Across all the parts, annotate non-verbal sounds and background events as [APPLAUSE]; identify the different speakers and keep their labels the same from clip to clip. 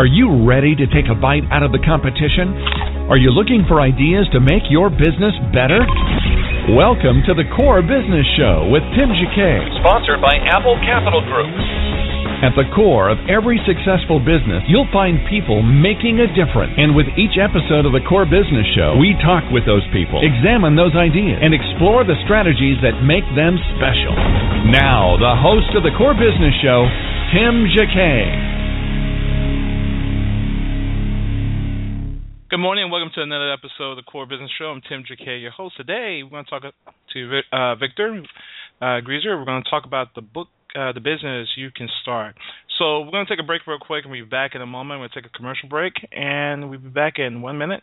Speaker 1: Are you ready to take a bite out of the competition? Are you looking for ideas to make your business better? Welcome to the Core Business Show with Tim Jacquet,
Speaker 2: sponsored by Apple Capital Group.
Speaker 1: At the core of every successful business, you'll find people making a difference. And with each episode of the Core Business Show, we talk with those people, examine those ideas, and explore the strategies that make them special. Now, the host of the Core Business Show, Tim Jacquet.
Speaker 3: Good morning and welcome to another episode of the Core Business Show. I'm Tim Jacquet, your host. Today, we're going to talk to uh, Victor uh, Kwegyir. We're going to talk about the book, uh, The Business You Can Start. So, we're going to take a break real quick and we'll be back in a moment. We're going to take a commercial break and we'll be back in one minute.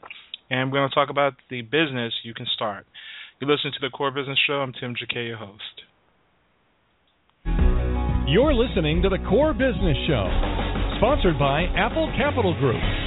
Speaker 3: And we're going to talk about the business you can start. You're listening to the Core Business Show. I'm Tim Jacquet, your host.
Speaker 1: You're listening to the Core Business Show, sponsored by Apple Capital Group.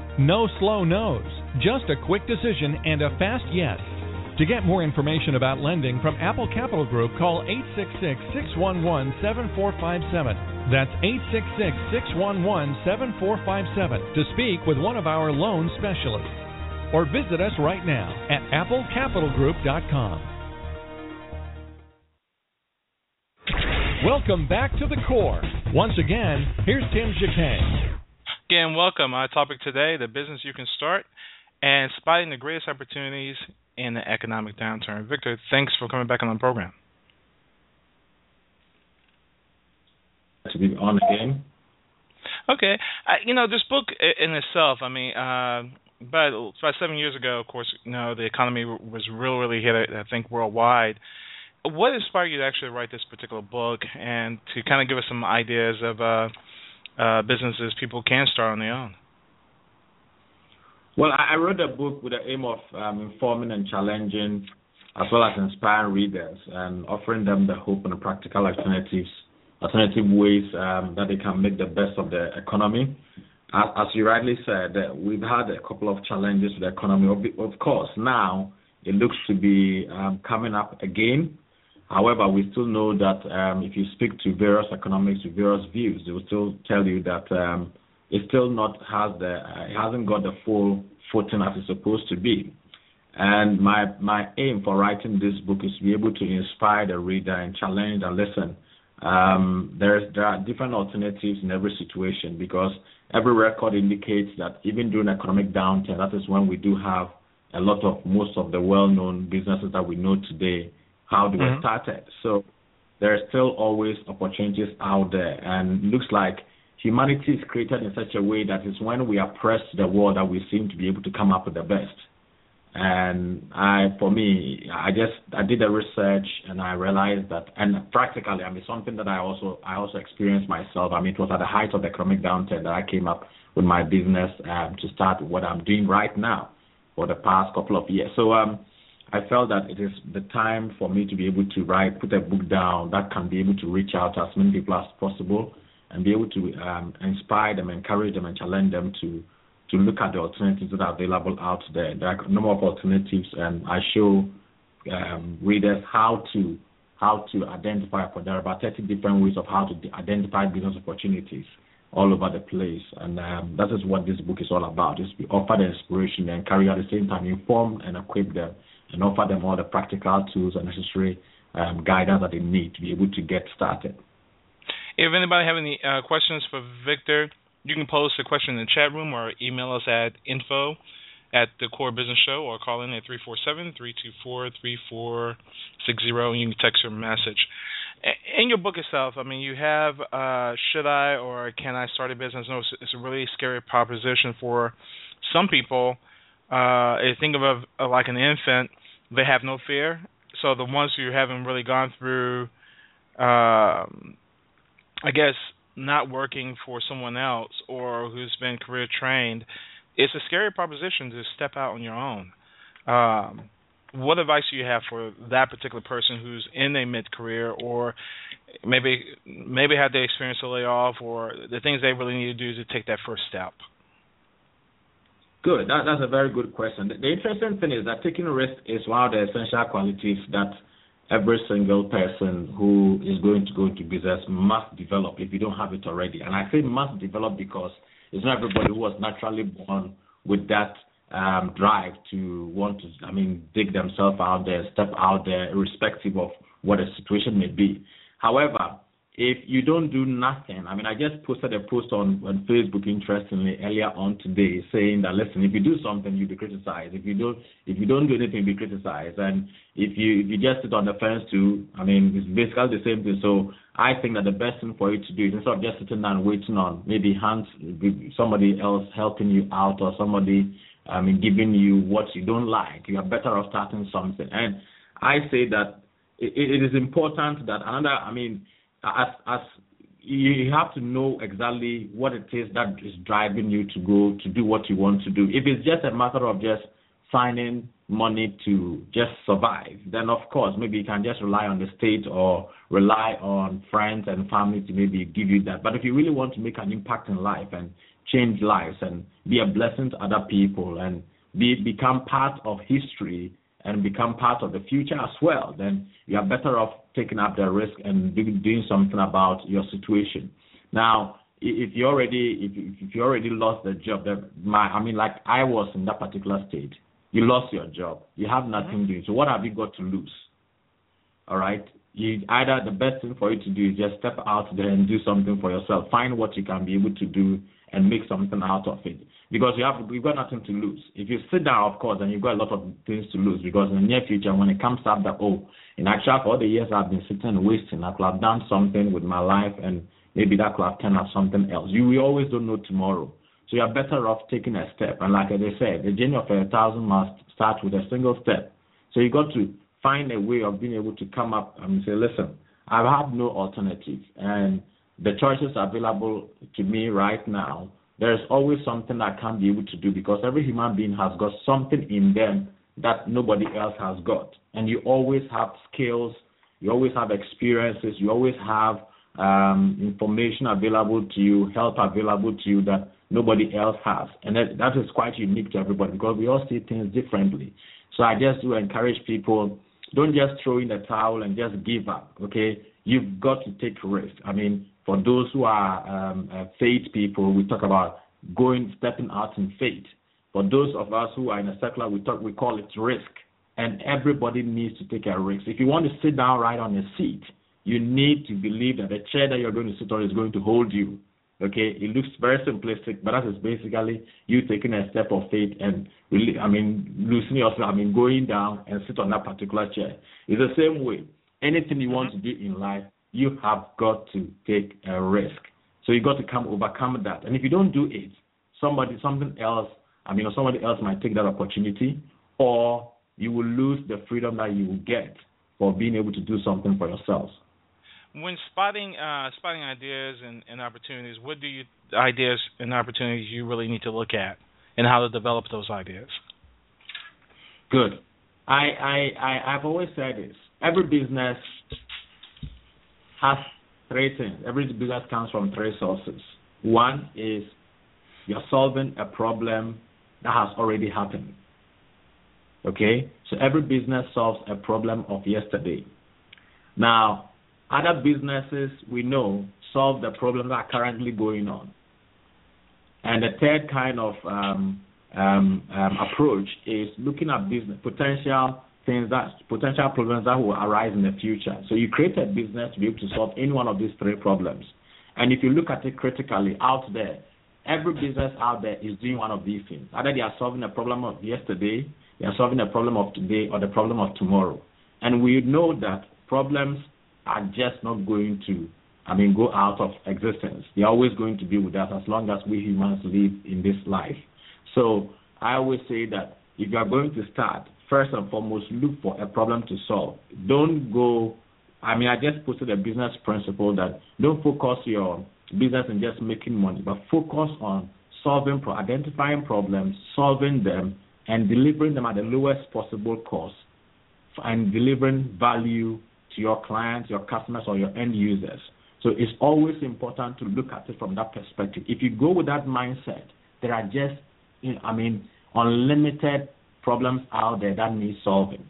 Speaker 1: No slow no's, just a quick decision and a fast yes. To get more information about lending from Apple Capital Group, call 866 611 7457. That's 866 611 7457 to speak with one of our loan specialists. Or visit us right now at applecapitalgroup.com. Welcome back to the core. Once again, here's Tim Jacquet.
Speaker 3: Again, welcome. Our topic today: the business you can start and spotting the greatest opportunities in the economic downturn. Victor, thanks for coming back on the program.
Speaker 4: To be on again.
Speaker 3: Okay, I, you know this book in itself. I mean, uh, but about seven years ago, of course, you know the economy was really, really hit. I think worldwide. What inspired you to actually write this particular book and to kind of give us some ideas of uh, uh, businesses people can start on their own?
Speaker 4: Well, I wrote a book with the aim of um, informing and challenging, as well as inspiring readers and offering them the hope and the practical alternatives, alternative ways um, that they can make the best of the economy. As, as you rightly said, we've had a couple of challenges with the economy. Of, of course, now it looks to be um, coming up again. However, we still know that um, if you speak to various economics with various views, they will still tell you that um, it still not has the uh, it hasn't got the full footing as it's supposed to be. And my my aim for writing this book is to be able to inspire the reader and challenge and listen. Um, there's there are different alternatives in every situation because every record indicates that even during economic downturn, that is when we do have a lot of most of the well-known businesses that we know today how they mm-hmm. were started. So there are still always opportunities out there, and looks like humanity is created in such a way that it's when we are pressed to the wall that we seem to be able to come up with the best. And I, for me, I just I did the research and I realized that, and practically, I mean, something that I also I also experienced myself. I mean, it was at the height of the economic downturn that I came up with my business um, to start what I'm doing right now for the past couple of years. So um, I felt that it is the time for me to be able to write, put a book down that can be able to reach out to as many people as possible and be able to um, inspire them, encourage them, and challenge them to to look at the alternatives that are available out there. There are a number of alternatives, and I show um, readers how to how to identify. There are about 30 different ways of how to identify business opportunities all over the place, and um, that is what this book is all about. Is we offer the inspiration and carry at the same time inform and equip them and offer them all the practical tools and necessary um, guidance that they need to be able to get started.
Speaker 3: If anybody have any uh, questions for Victor, you can post a question in the chat room or email us at info at the Core Business Show or call in at 347-324-3460 and you can text your message. In your book itself, I mean, you have uh, should I or can I start a business? No, it's a really scary proposition for some people. Uh, think of a, like an infant they have no fear. So the ones who haven't really gone through, uh, I guess, not working for someone else or who's been career trained, it's a scary proposition to step out on your own. Um, what advice do you have for that particular person who's in a mid career or maybe maybe had the experience to lay off or the things they really need to do to take that first step?
Speaker 4: Good. That, that's a very good question. The, the interesting thing is that taking risk is one of the essential qualities that every single person who is going to go into business must develop if you don't have it already. And I say must develop because it's not everybody who was naturally born with that um, drive to want to, I mean, dig themselves out there, step out there, irrespective of what the situation may be. However, if you don't do nothing, I mean, I just posted a post on, on Facebook, interestingly, earlier on today, saying that listen, if you do something, you'll be criticized. If you don't, if you don't do anything, you'll be criticized. And if you if you just sit on the fence too, I mean, it's basically the same thing. So I think that the best thing for you to do is instead of just sitting down waiting on maybe hands, somebody else helping you out or somebody, I mean, giving you what you don't like, you are better off starting something. And I say that it, it is important that another, I mean as as you have to know exactly what it is that is driving you to go to do what you want to do. If it's just a matter of just signing money to just survive, then of course maybe you can just rely on the state or rely on friends and family to maybe give you that. But if you really want to make an impact in life and change lives and be a blessing to other people and be become part of history and become part of the future as well, then you are better off taking up the risk and doing something about your situation. Now, if you already if you, if you already lost the job, that my I mean, like I was in that particular state, you lost your job, you have nothing mm-hmm. doing. So what have you got to lose? All right. You either the best thing for you to do is just step out there and do something for yourself. Find what you can be able to do and make something out of it because you have you've got nothing to lose. If you sit down, of course, then you've got a lot of things to lose because in the near future, when it comes up that oh, in actual for all the years I've been sitting and wasting, I could have done something with my life and maybe that could have turned out something else. You we always don't know tomorrow. So you're better off taking a step. And like they said, the journey of a thousand must start with a single step. So you got to find a way of being able to come up and say, listen, I have no alternative. And the choices available to me right now there is always something I can't be able to do because every human being has got something in them that nobody else has got. And you always have skills, you always have experiences, you always have um, information available to you, help available to you that nobody else has. And that, that is quite unique to everybody because we all see things differently. So I just do encourage people don't just throw in the towel and just give up, okay? You've got to take risk. I mean, for those who are um, uh, faith people, we talk about going, stepping out in faith. For those of us who are in a secular, we talk, we call it risk. And everybody needs to take a risk. If you want to sit down right on a seat, you need to believe that the chair that you're going to sit on is going to hold you. Okay, it looks very simplistic, but that is basically you taking a step of faith and really, I mean, loosening yourself, I mean, going down and sit on that particular chair. It's the same way. Anything you want to do in life, you have got to take a risk. So you got to come overcome that. And if you don't do it, somebody, something else, I mean, or somebody else might take that opportunity, or you will lose the freedom that you will get for being able to do something for yourselves.
Speaker 3: When spotting uh, spotting ideas and, and opportunities, what do you ideas and opportunities you really need to look at, and how to develop those ideas?
Speaker 4: Good. I I, I I've always said this. Every business has three things. Every business comes from three sources. One is you're solving a problem that has already happened. Okay? So every business solves a problem of yesterday. Now, other businesses we know solve the problems that are currently going on. And the third kind of um, um, um, approach is looking at business potential things that potential problems that will arise in the future. So you create a business to be able to solve any one of these three problems. And if you look at it critically out there, every business out there is doing one of these things. Either they are solving a problem of yesterday, they are solving a problem of today, or the problem of tomorrow. And we know that problems are just not going to, I mean, go out of existence. They're always going to be with us as long as we humans live in this life. So I always say that if you are going to start, first and foremost, look for a problem to solve. Don't go. I mean, I just posted a business principle that don't focus your business in just making money, but focus on solving, identifying problems, solving them, and delivering them at the lowest possible cost, and delivering value to your clients, your customers, or your end users. So it's always important to look at it from that perspective. If you go with that mindset, there are just, I mean, unlimited problems out there that need solving.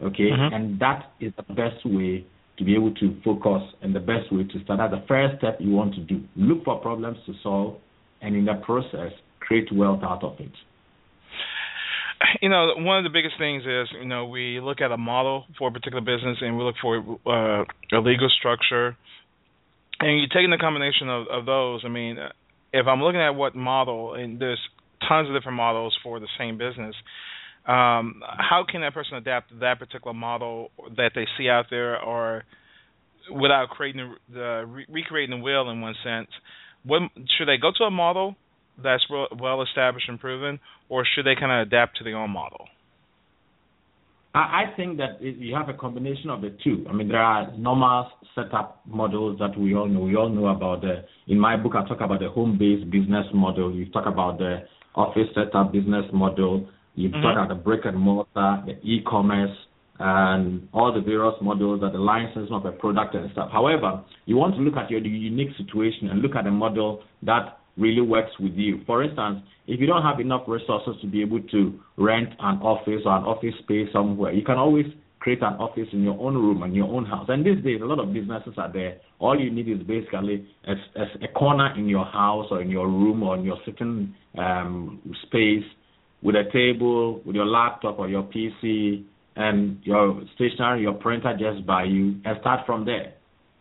Speaker 4: Okay, mm-hmm. and that is the best way to be able to focus and the best way to start. That's the first step you want to do. Look for problems to solve, and in that process, create wealth out of it. [CLEARS THROAT]
Speaker 3: You know, one of the biggest things is, you know, we look at a model for a particular business and we look for uh, a legal structure. And you taking the combination of, of those, I mean, if I'm looking at what model, and there's tons of different models for the same business, um, how can that person adapt to that particular model that they see out there, or without creating the re- recreating the wheel in one sense? What should they go to a model that's well established and proven, or should they kind of adapt to their own model?
Speaker 4: I think that you have a combination of the two. I mean, there are normal setup models that we all know. We all know about the. In my book, I talk about the home-based business model. You talk about the office setup business model. You mm-hmm. talk about the brick and mortar, the e-commerce, and all the various models that the licensing of a product and stuff. However, you want to look at your unique situation and look at a model that really works with you. For instance, if you don't have enough resources to be able to rent an office or an office space somewhere, you can always create an office in your own room and your own house. And these days, a lot of businesses are there. All you need is basically a, a, corner in your house or in your room or in your sitting um, space with a table, with your laptop or your PC, and your stationery, your printer just by you, and start from there.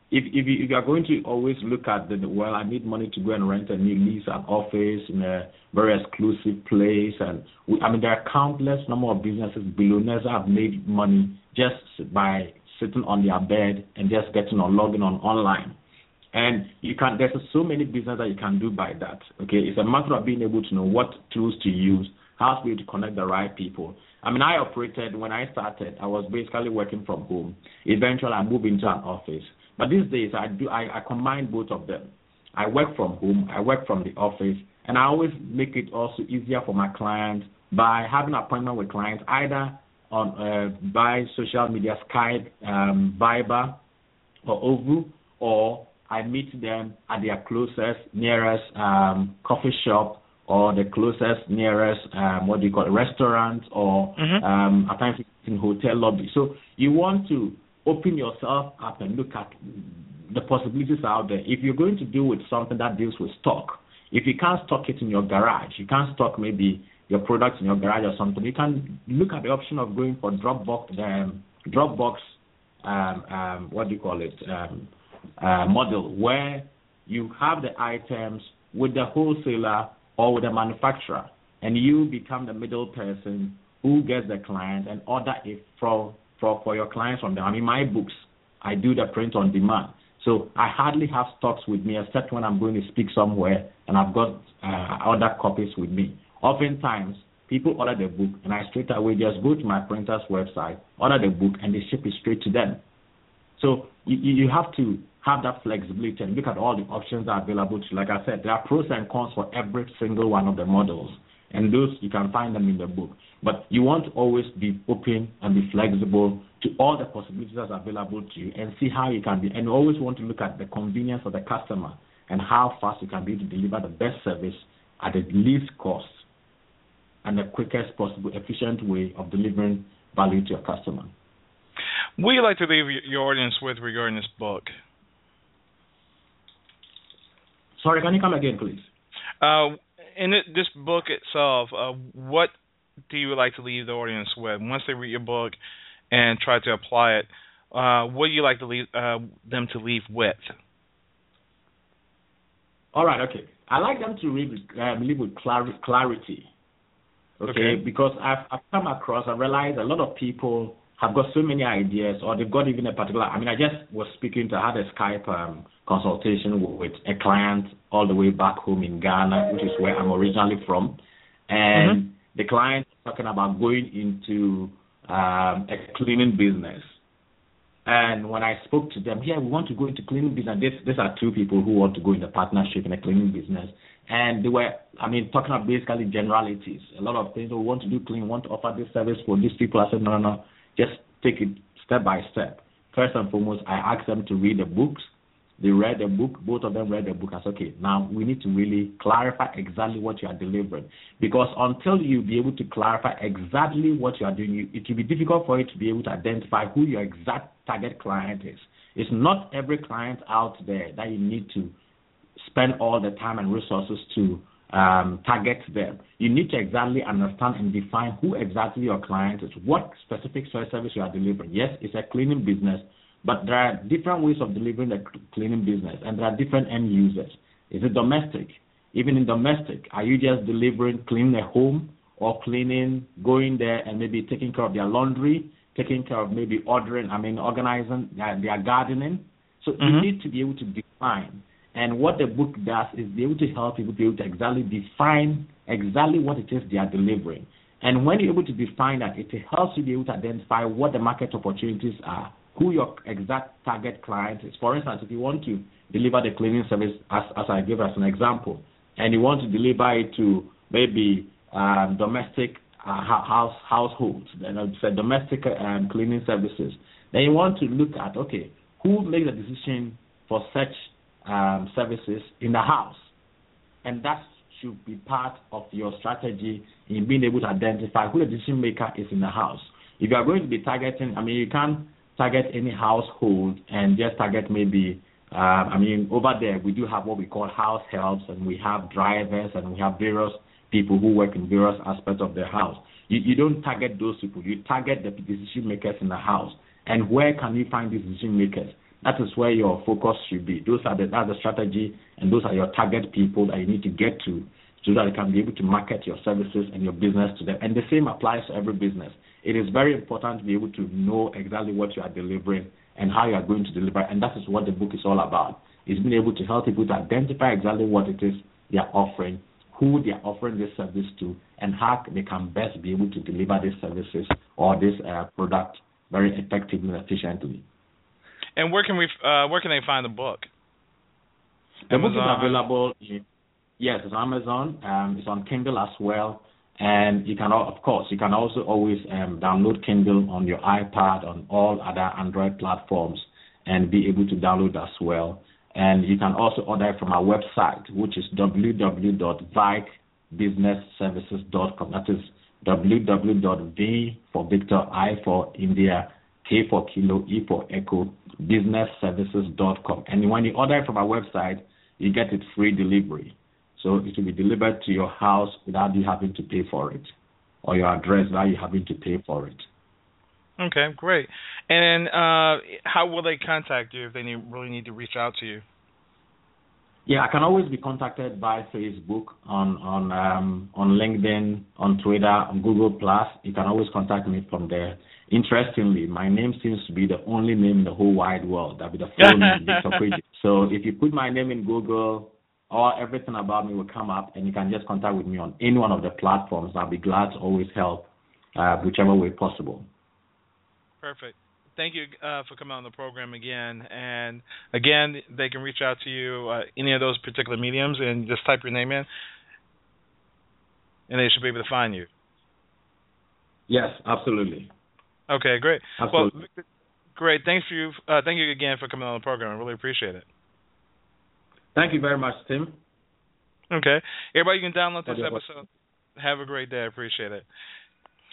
Speaker 4: If if you, if you are going to always look at the well, I need money to go and rent a new lease an office in a very exclusive place, and we, I mean there are countless number of businesses, billionaires have made money just by sitting on their bed and just getting on logging on online. And you can there's so many businesses that you can do by that. Okay, it's a matter of being able to know what tools to use how to to connect the right people. I mean, I operated when I started. I was basically working from home. Eventually, I moved into an office. But these days, I do I, I combine both of them. I work from home. I work from the office, and I always make it also easier for my clients by having an appointment with clients either on uh, by social media, Skype, um, Viber, or ooVoo, or I meet them at their closest, nearest um, coffee shop or the closest nearest um, what do you call it, restaurant or mm-hmm. um, at times in hotel lobby. So you want to open yourself up and look at the possibilities out there. If you're going to deal with something that deals with stock, if you can't stock it in your garage, you can't stock maybe your products in your garage or something. You can look at the option of going for Dropbox, um, Dropbox, um, um, what do you call it, um, uh, model where you have the items with the wholesaler or with a manufacturer, and you become the middle person who gets the client and order it for for, for your clients from them. I mean, my books, I do the print on demand. So I hardly have stocks with me except when I'm going to speak somewhere and I've got uh, other copies with me. Oftentimes, people order the book and I straight away just go to my printer's website, order the book, and they ship it straight to them. So you, you have to have that flexibility and look at all the options that are available to you. Like I said, there are pros and cons for every single one of the models, and those you can find them in the book. But you want to always be open and be flexible to all the possibilities that are available to you and see how you can be. And you always want to look at the convenience of the customer and how fast you can be to deliver the best service at the least cost and the quickest possible efficient way of delivering value to your customer.
Speaker 3: What do you like to leave your audience with regarding this book?
Speaker 4: Sorry, can you come again, please?
Speaker 3: Uh, in it, this book itself, uh, what do you like to leave the audience with once they read your book and try to apply it? Uh, what do you like to leave uh, them to leave with?
Speaker 4: All right, okay. I like them to read, um, leave with clar- clarity. Okay? okay, because I've, I've come across, I realize a lot of people have got so many ideas, or they've got even a particular. I mean, I just was speaking to, I had a Skype um, consultation with a client all the way back home in Ghana, which is where I'm originally from, and mm-hmm. the client talking about going into um, a cleaning business. And when I spoke to them, yeah, we want to go into cleaning business. This, these are two people who want to go into a partnership in a cleaning business. And they were, I mean, talking about basically generalities. A lot of things. We want to do clean, want to offer this service for these people. I said, no, no, no. Just take it step by step. First and foremost, I asked them to read the books. They read the book. Both of them read the book. I said, okay, now we need to really clarify exactly what you are delivering. Because until you be able to clarify exactly what you are doing, it will be difficult for you to be able to identify who your exact target client is. It's not every client out there that you need to spend all the time and resources to um, target them. You need to exactly understand and define who exactly your client is, what specific service you are delivering. Yes, it's a cleaning business, but there are different ways of delivering the cleaning business, and there are different end users. Is it domestic? Even in domestic, are you just delivering cleaning a home or cleaning, going there and maybe taking care of their laundry, taking care of maybe ordering, I mean, organizing their, their gardening? So mm-hmm. you need to be able to define and what the book does is be able to help people be able to exactly define exactly what it is they are delivering. And when you're able to define that, it helps you be able to identify what the market opportunities are, who your exact target client is. For instance, if you want to deliver the cleaning service, as, as I gave as an example, and you want to deliver it to maybe um, domestic uh, house households, you know, say domestic um, cleaning services, then you want to look at okay, who makes the decision for such um, services in the house. And that should be part of your strategy in being able to identify who the decision maker is in the house. If you are going to be targeting, I mean, you can't target any household and just target maybe, uh, I mean, over there we do have what we call house helps and we have drivers and we have various people who work in various aspects of the house. You, you don't target those people. You target the decision makers in the house. And where can you find these decision makers? That is where your focus should be. Those are the that's the strategy, and those are your target people that you need to get to, so that you can be able to market your services and your business to them. And the same applies to every business. It is very important to be able to know exactly what you are delivering and how you are going to deliver, and that is what the book is all about. Is being able to help people to identify exactly what it is they are offering, who they are offering this service to, and how they can best be able to deliver these services or this uh, product very effectively and efficiently.
Speaker 3: And where can we uh, where can they find the book?
Speaker 4: The Amazon. book is available. Yes, it's Amazon. Um, it's on Kindle as well, and you can of course you can also always um, download Kindle on your iPad on all other Android platforms and be able to download as well. And you can also order it from our website, which is www.vikbusinessservices.com. That is www.v for Victor, I for India, K for Kilo, E for Echo, businessservices.com. And when you order it from our website, you get it free delivery. So it will be delivered to your house without you having to pay for it, or your address without you having to pay for it.
Speaker 3: Okay, great. And uh, how will they contact you if they need, really need to reach out to you?
Speaker 4: Yeah, I can always be contacted by Facebook, on on um, on LinkedIn, on Twitter, on Google Plus. You can always contact me from there. Interestingly, my name seems to be the only name in the whole wide world that be the full name, [LAUGHS] Victor So if you put my name in Google, all everything about me will come up, and you can just contact with me on any one of the platforms. I'll be glad to always help, uh, whichever way possible.
Speaker 3: Perfect. Thank you uh, for coming on the program again. And again, they can reach out to you uh, any of those particular mediums, and just type your name in, and they should be able to find you.
Speaker 4: Yes, absolutely.
Speaker 3: Okay, great.
Speaker 4: Absolutely.
Speaker 3: Well, great. Thanks for you. Uh, thank you again for coming on the program. I really appreciate it.
Speaker 4: Thank you very much, Tim.
Speaker 3: Okay, everybody, you can download this episode. Have a great day. I appreciate it.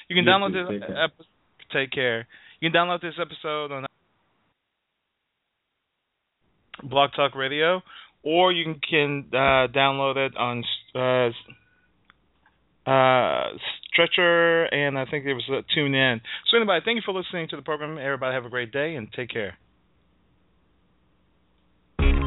Speaker 3: You can
Speaker 4: you
Speaker 3: download this episode. Take care. You can download this episode on Blog Talk Radio, or you can uh, download it on uh, uh, Stitcher, and I think it was uh, Tune In. So, anybody, thank you for listening to the program. Everybody, have a great day and take care.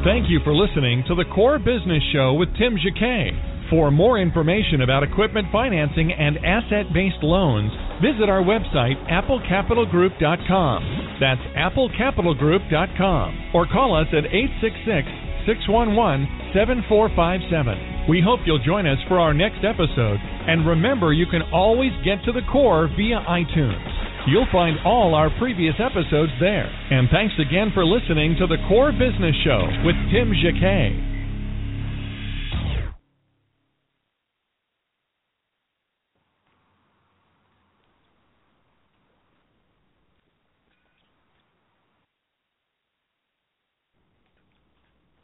Speaker 1: Thank you for listening to the Core Business Show with Tim Jacquet. For more information about equipment financing and asset based loans, visit our website, applecapitalgroup.com. That's applecapitalgroup.com. Or call us at 866 611 7457. We hope you'll join us for our next episode. And remember, you can always get to the core via iTunes. You'll find all our previous episodes there. And thanks again for listening to the Core Business Show with Tim Jacquet.